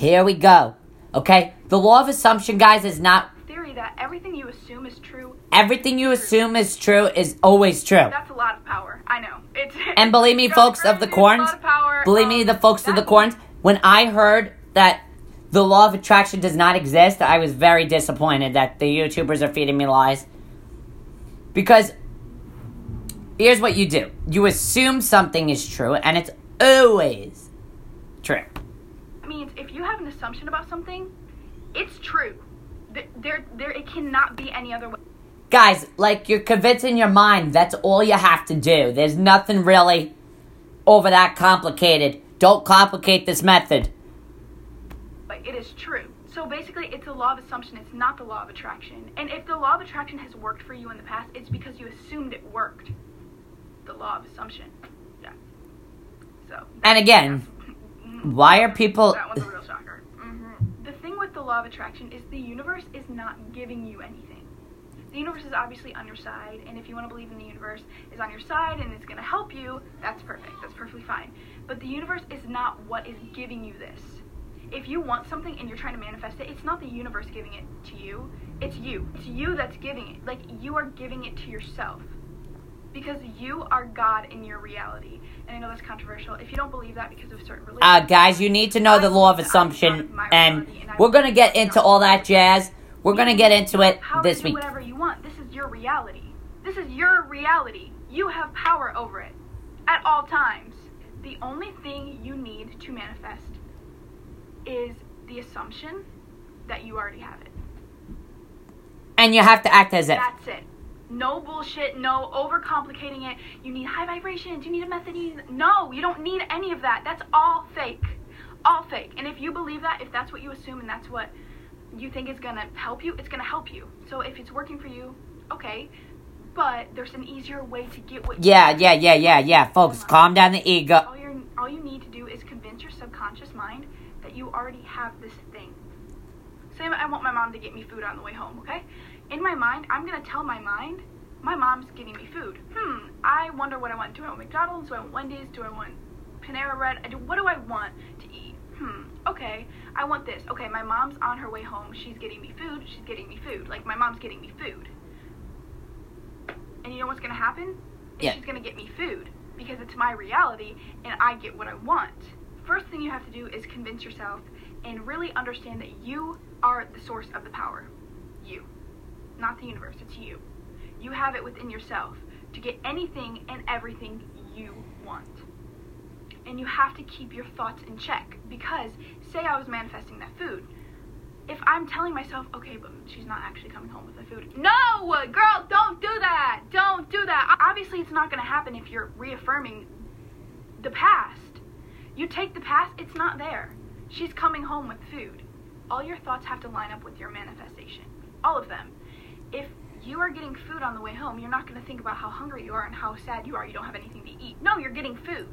Here we go. Okay? The law of assumption, guys, is not Theory that everything you assume is true, everything you assume is true is always true. that's a lot of power. I know. It's And believe me, folks of the corns, lot of power. believe Um, me, the folks of the corns, when I heard that the law of attraction does not exist, I was very disappointed that the YouTubers are feeding me lies. Because here's what you do you assume something is true, and it's always true. Means if you have an assumption about something, it's true. There, there, it cannot be any other way. Guys, like you're convincing your mind, that's all you have to do. There's nothing really over that complicated. Don't complicate this method. But it is true. So basically, it's a law of assumption. It's not the law of attraction. And if the law of attraction has worked for you in the past, it's because you assumed it worked. The law of assumption. Yeah. So. And again, why are people. That one's a real shocker. hmm The thing with the law of attraction is the universe is not giving you anything. The universe is obviously on your side, and if you want to believe in the universe is on your side and it's going to help you, that's perfect. That's perfectly fine. But the universe is not what is giving you this. If you want something and you're trying to manifest it, it's not the universe giving it to you. It's you. It's you that's giving it. Like you are giving it to yourself. Because you are God in your reality. And I know that's controversial. If you don't believe that because of certain religions, Uh, guys, you need to know the law of assumption, and we're gonna get into all that jazz. We're gonna get into it this to week. whatever you want. This is your reality. This is your reality. You have power over it at all times. The only thing you need to manifest is the assumption that you already have it. And you have to act as if. That's it. No bullshit, no overcomplicating it. You need high vibrations, you need a method. You need... No, you don't need any of that. That's all fake. All fake. And if you believe that, if that's what you assume and that's what you think is gonna help you, it's gonna help you. So if it's working for you, okay. But there's an easier way to get what you Yeah, yeah, yeah, yeah, yeah. Folks, calm down the ego. all you all you need to do is convince your subconscious mind that you already have this thing. Say I want my mom to get me food on the way home, okay? In my mind, I'm gonna tell my mind, my mom's getting me food. Hmm, I wonder what I want. Do I want McDonald's? Do I want Wendy's? Do I want Panera Bread? I do, what do I want to eat? Hmm, okay, I want this. Okay, my mom's on her way home. She's getting me food. She's getting me food. Like, my mom's getting me food. And you know what's gonna happen? Is Yeah. She's gonna get me food because it's my reality and I get what I want. First thing you have to do is convince yourself and really understand that you are the source of the power. You. Not the universe, it's you. You have it within yourself to get anything and everything you want. And you have to keep your thoughts in check because, say, I was manifesting that food. If I'm telling myself, okay, but she's not actually coming home with the food. No, girl, don't do that. Don't do that. Obviously, it's not going to happen if you're reaffirming the past. You take the past, it's not there. She's coming home with food. All your thoughts have to line up with your manifestation. All of them. If you are getting food on the way home, you're not going to think about how hungry you are and how sad you are. You don't have anything to eat. No, you're getting food.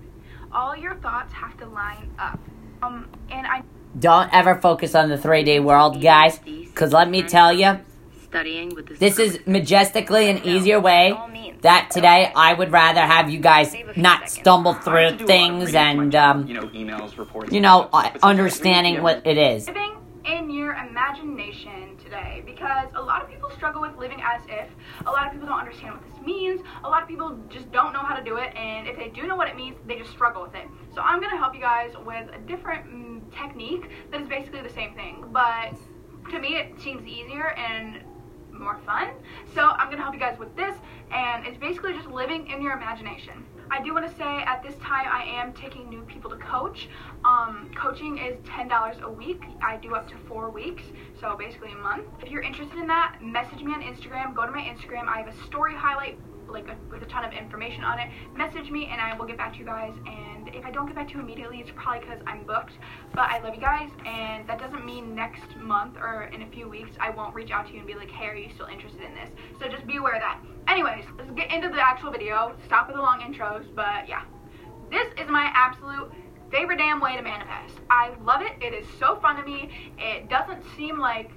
All your thoughts have to line up. Um, and I Don't ever focus on the 3D world, guys. Because let me tell you, Studying with this, this is majestically an easier way that today I would rather have you guys not stumble through things and, um, you know, emails, reports. you know, uh, understanding what it is. living in your imagination today because a lot of people struggle with living as if. A lot of people don't understand what this means. A lot of people just don't know how to do it, and if they do know what it means, they just struggle with it. So I'm gonna help you guys with a different mm, technique that is basically the same thing, but to me it seems easier and more fun. So I'm gonna help you guys with this, and it's basically just living in your imagination. I do want to say at this time I am taking new people to coach. Um, coaching is $10 a week. I do up to four weeks, so basically a month. If you're interested in that, message me on Instagram. Go to my Instagram. I have a story highlight like a, with a ton of information on it. Message me and I will get back to you guys. And if I don't get back to you immediately, it's probably because I'm booked. But I love you guys, and that doesn't mean next month or in a few weeks I won't reach out to you and be like, hey, are you still interested in this? So just be aware of that. Anyways, let's get into the actual video. Stop with the long intros, but yeah. This is my absolute favorite damn way to manifest. I love it. It is so fun to me. It doesn't seem like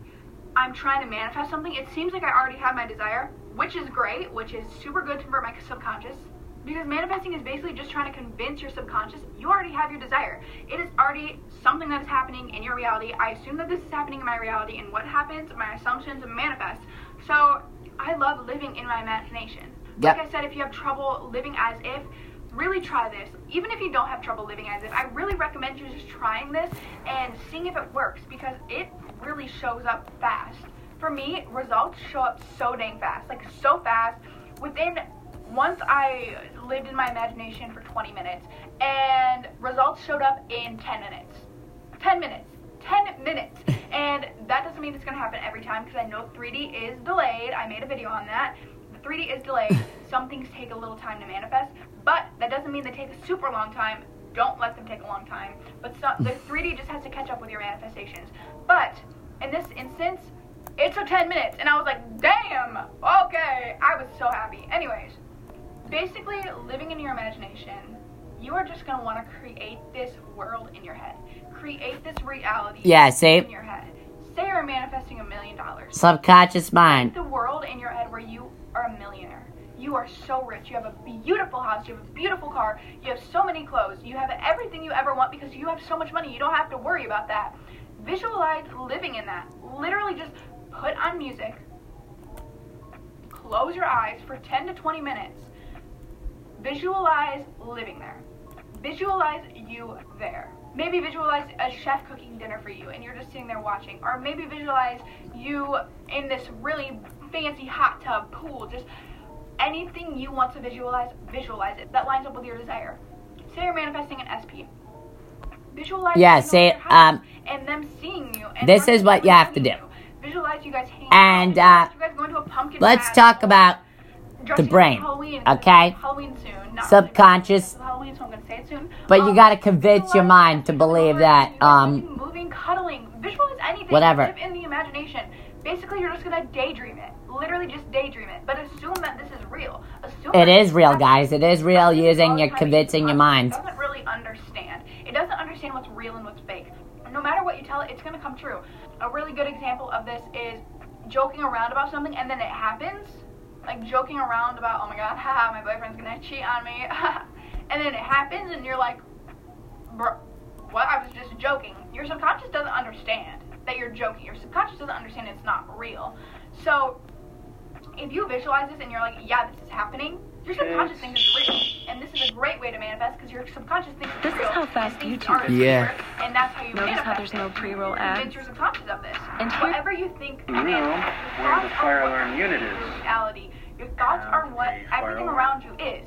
I'm trying to manifest something. It seems like I already have my desire, which is great, which is super good for my subconscious. Because manifesting is basically just trying to convince your subconscious you already have your desire. It is already something that is happening in your reality. I assume that this is happening in my reality, and what happens, my assumptions manifest. So I love living in my imagination. Yep. Like I said, if you have trouble living as if, really try this. Even if you don't have trouble living as if, I really recommend you just trying this and seeing if it works because it really shows up fast. For me, results show up so dang fast, like so fast. Within once I lived in my imagination for 20 minutes, and results showed up in 10 minutes. 10 minutes. 10 minutes. And that doesn't mean it's going to happen every time because I know 3D is delayed. I made a video on that. The 3D is delayed. Some things take a little time to manifest, but that doesn't mean they take a super long time. Don't let them take a long time. But some, the 3D just has to catch up with your manifestations. But in this instance, it took 10 minutes, and I was like, damn, okay. I was so happy. Anyways, basically living in your imagination you are just going to want to create this world in your head. Create this reality Yeah, see? in your head. Say you're manifesting a million dollars. Subconscious mind. the world in your head where you are a millionaire. You are so rich. You have a beautiful house. You have a beautiful car. You have so many clothes. You have everything you ever want because you have so much money. You don't have to worry about that. Visualize living in that. Literally just put on music close your eyes for 10 to 20 minutes visualize living there. Visualize you there. Maybe visualize a chef cooking dinner for you and you're just sitting there watching. Or maybe visualize you in this really fancy hot tub pool. Just anything you want to visualize, visualize it. That lines up with your desire. Say you're manifesting an SP. Visualize Yeah, say, house um, and them seeing you. And this is what you have to do. you. Visualize you guys hanging And, uh, you guys going to a pumpkin Let's patch. talk about Dressing up brain, Halloween. okay? Halloween soon. Not subconscious. really. Halloween, so I'm gonna say it soon. But you Um, gotta convince your mind to believe that, um, moving, cuddling, visualize anything. whatever. In the imagination. Basically, you're just gonna daydream it. Literally, just daydream it. But assume that this is real. Assume It is real, guys. It is real using your convincing your mind. it doesn't really understand. It doesn't understand what's real and what's fake. No matter what you tell it, it's gonna come true. A really good example of this is joking around about something and then it happens. Like joking around about, oh my god, haha, my boyfriend's gonna cheat on me. and then it happens and you're like, bro, what? I was just joking. Your subconscious doesn't understand that you're joking. Your subconscious doesn't understand it's not real. So if you visualize this and you're like, yeah, this is happening, your subconscious It's- thinks it's real. And this is a great way to manifest because your subconscious thinks it's This is how fast and thinks YouTube art is Yeah. And that's how you Notice manifest how there's no pre-roll You ads? Convince your subconscious of this. And here- Whatever you think The room where the fire alarm unit is. Reality. Your thoughts uh, are what everything around you is.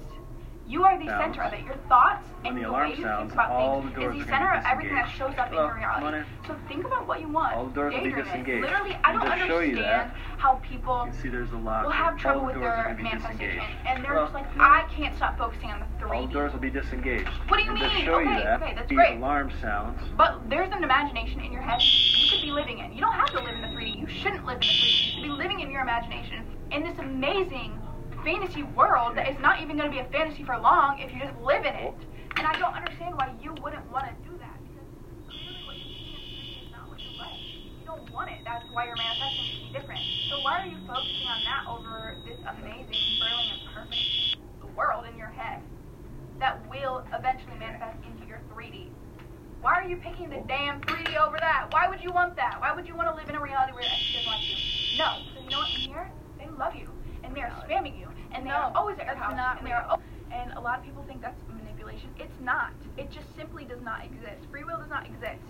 You are the Sounds. center of it. Your thoughts When and the the, way you sounds, think about all things the is the center of everything that shows up in your reality. come on in. So think about what you want. All the doors will be Daydream it. disengaged. Literally, I don't to show you understand how people You see there's a lock. will have trouble all with the doors are their going to be manifestation, and they're Well, just like. I can't stop focusing on the All 3D. the doors will be disengaged. What do you mean? Okay, you that, okay, that's the great. alarm sounds. But there's an imagination in your head you could be living in. You don't have to live in the 3D. You shouldn't live in the 3D. You should be living in your imagination in this amazing fantasy world that is not even going to be a fantasy for long if you just live in it. And I don't understand why you wouldn't want to do that. Because clearly what you see in 3D is not what you don't want it. That's why you're manifesting to be different. So why are you focusing on that over this amazing, brilliant, perfect world in your head that will eventually manifest into your 3D? Why are you picking the damn 3D over that? Why would you want that? Why would you want to live in a reality where everyone doesn't like you? No. So you know what? In here, they love you. And they're spamming you. And they are No, always at your house. not and, they are and a lot of people think that's manipulation. It's not. It just simply does not exist. Free will does not exist.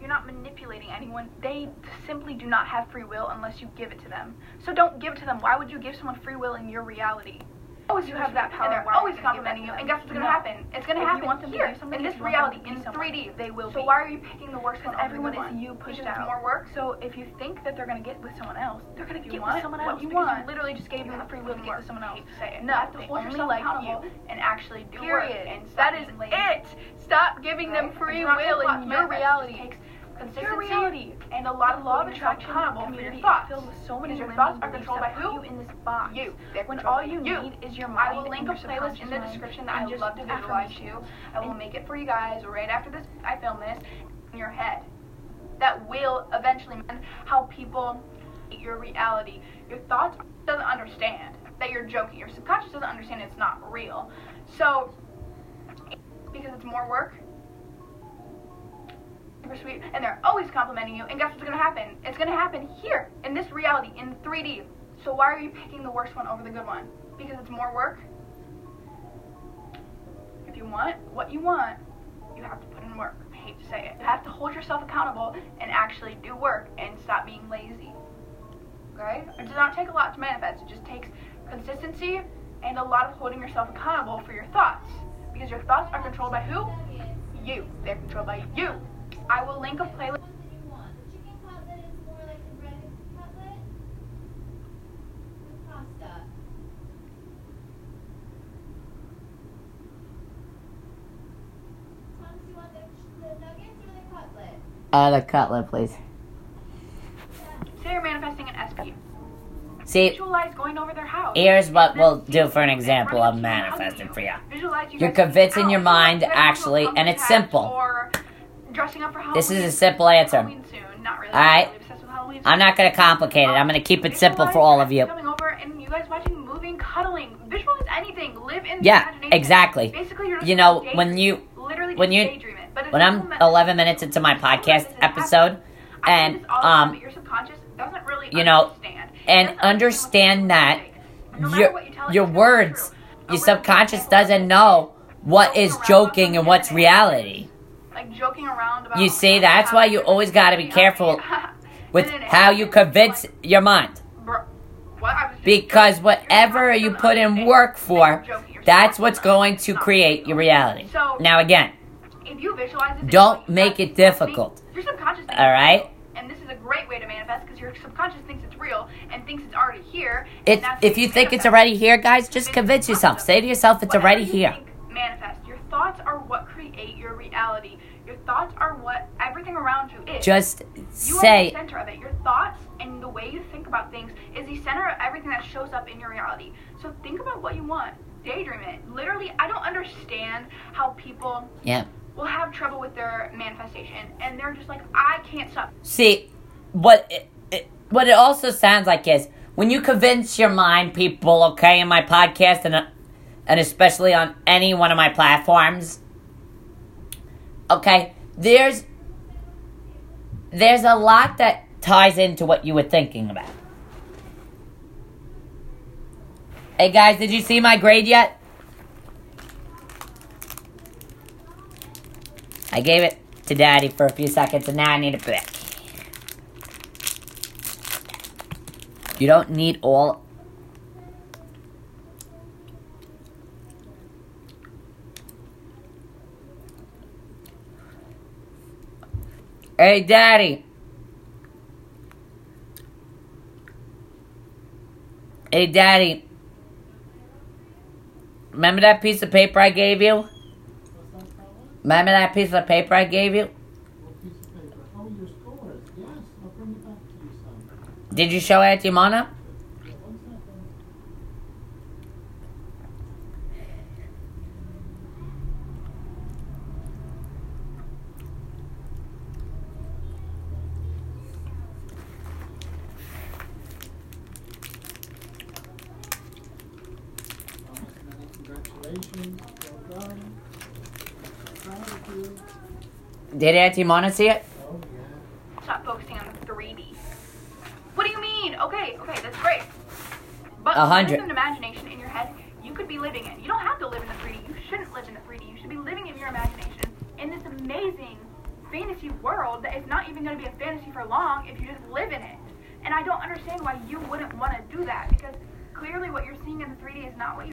You're not manipulating anyone. They simply do not have free will unless you give it to them. So don't give it to them. Why would you give someone free will in your reality? Always you have that power. And they're Why are you always gonna give that complimenting you. And guess what's gonna happen? It's gonna If you happen want them to here in this if you want them reality in 3D. they will So be. why are you picking the worst Because everyone is you pushed out. more work. So if you think that they're gonna get with someone else, they're gonna get with someone else you want. you literally just gave them the free will to get with someone else. No, to they only like you and actually do Period. work. And That is it. Stop giving them free will in your reality. Consistency reality. and a lot of law of attraction accountable for your thoughts. filled with so many your thoughts are controlled by who? you in this box. You. When all you you. need is your mind. I will link a playlist in the description that I just love to visualize you. I will make it for you guys right after this. I film this in your head. That will eventually how people your reality. Your thoughts doesn't understand that you're joking. Your subconscious doesn't understand it's not real. So, because it's more work, super sweet, and they're always complimenting you. And guess what's gonna happen? It's gonna happen here in this reality in 3D. So why are you picking the worst one over the good one? Because it's more work. If you want what you want, you have to put in work. I hate to say it. You have to hold yourself accountable and actually do work and stop being lazy. Okay? It does not take a lot to manifest. It just takes consistency and a lot of holding yourself accountable for your thoughts. Because your thoughts are controlled by who? You. They're controlled by you. I will link a playlist. What do you want? The chicken cutlet is more like a breaded cutlet with pasta. Thomas, you want the, the nuggets or the cutlet? Uh, the cutlet, please. Say you're manifesting an SP. See, Visualize going over their house. here's what we'll do for an example of to them, hugging manifesting for you. You You're convincing your mind, you guys going to a actually, and it's patch simple. Dressing up for Halloween. This is a simple answer. Really. All right. I'm really obsessed with Halloween I'm not gonna complicate it. I'm gonna keep it simple for all of you. Coming over and you guys watching a movie cuddling. Visualize anything. Live in the Yeah, exactly. Basically, you're You know, when you literally when you- daydream it. But it's when I'm 11 minutes into my podcast episode, and say this all the time, um, but your subconscious doesn't really you know, and understand that mistake. No matter your what you tell it, your words, your subconscious doesn't know what is joking around joking about and what's reality. Like joking around about. You see, that's why you always gotta be careful with it how you convince your mind. bro, what? I was just Because whatever you put in work for, that's what's going to create your reality. So- Now again, If you visualize it, Don't make it difficult. Your subconscious. thinks All right? And this is a great way to manifest because your subconscious thinks it's real and thinks it's already here. that's if you think it's already here, guys, just convince yourself. Say to yourself, it's already here. manifest. Your thoughts are what create your reality. Your thoughts are what everything around you is. Just You are say, the center of it. Your thoughts and the way you think about things is the center of everything that shows up in your reality. So think about what you want. Daydream it. Literally, I don't understand how people yeah. will have trouble with their manifestation and they're just like, I can't stop. See, what it, it, what it also sounds like is when you convince your mind, people, okay, in my podcast and uh, and especially on any one of my platforms, okay, there's there's a lot that ties into what you were thinking about. Hey guys, did you see my grade yet? I gave it to Daddy for a few seconds, and now I need it back. You don't need all. Hey, Daddy. Hey, Daddy. Remember that piece of paper I gave you? Remember that piece of paper I gave you? What piece of paper? Oh, your scores. Yes, I'll bring it back to you, son. Did you show it to Mona? Yeah, one second. Oh, many congratulations. Well done. I'm so proud of you. Did Auntie Mona see it? Stop focusing on the 3D. What do you mean? Okay, okay, that's great. But A hundred. an imagination in your head, you could be living it. You don't have to live in the 3D. You shouldn't live in the 3D. You should be living in your imagination in this amazing fantasy world that is not even going to be a fantasy for long if you just live in it. And I don't understand why you wouldn't want to do that because clearly what you're seeing in the 3D is not what you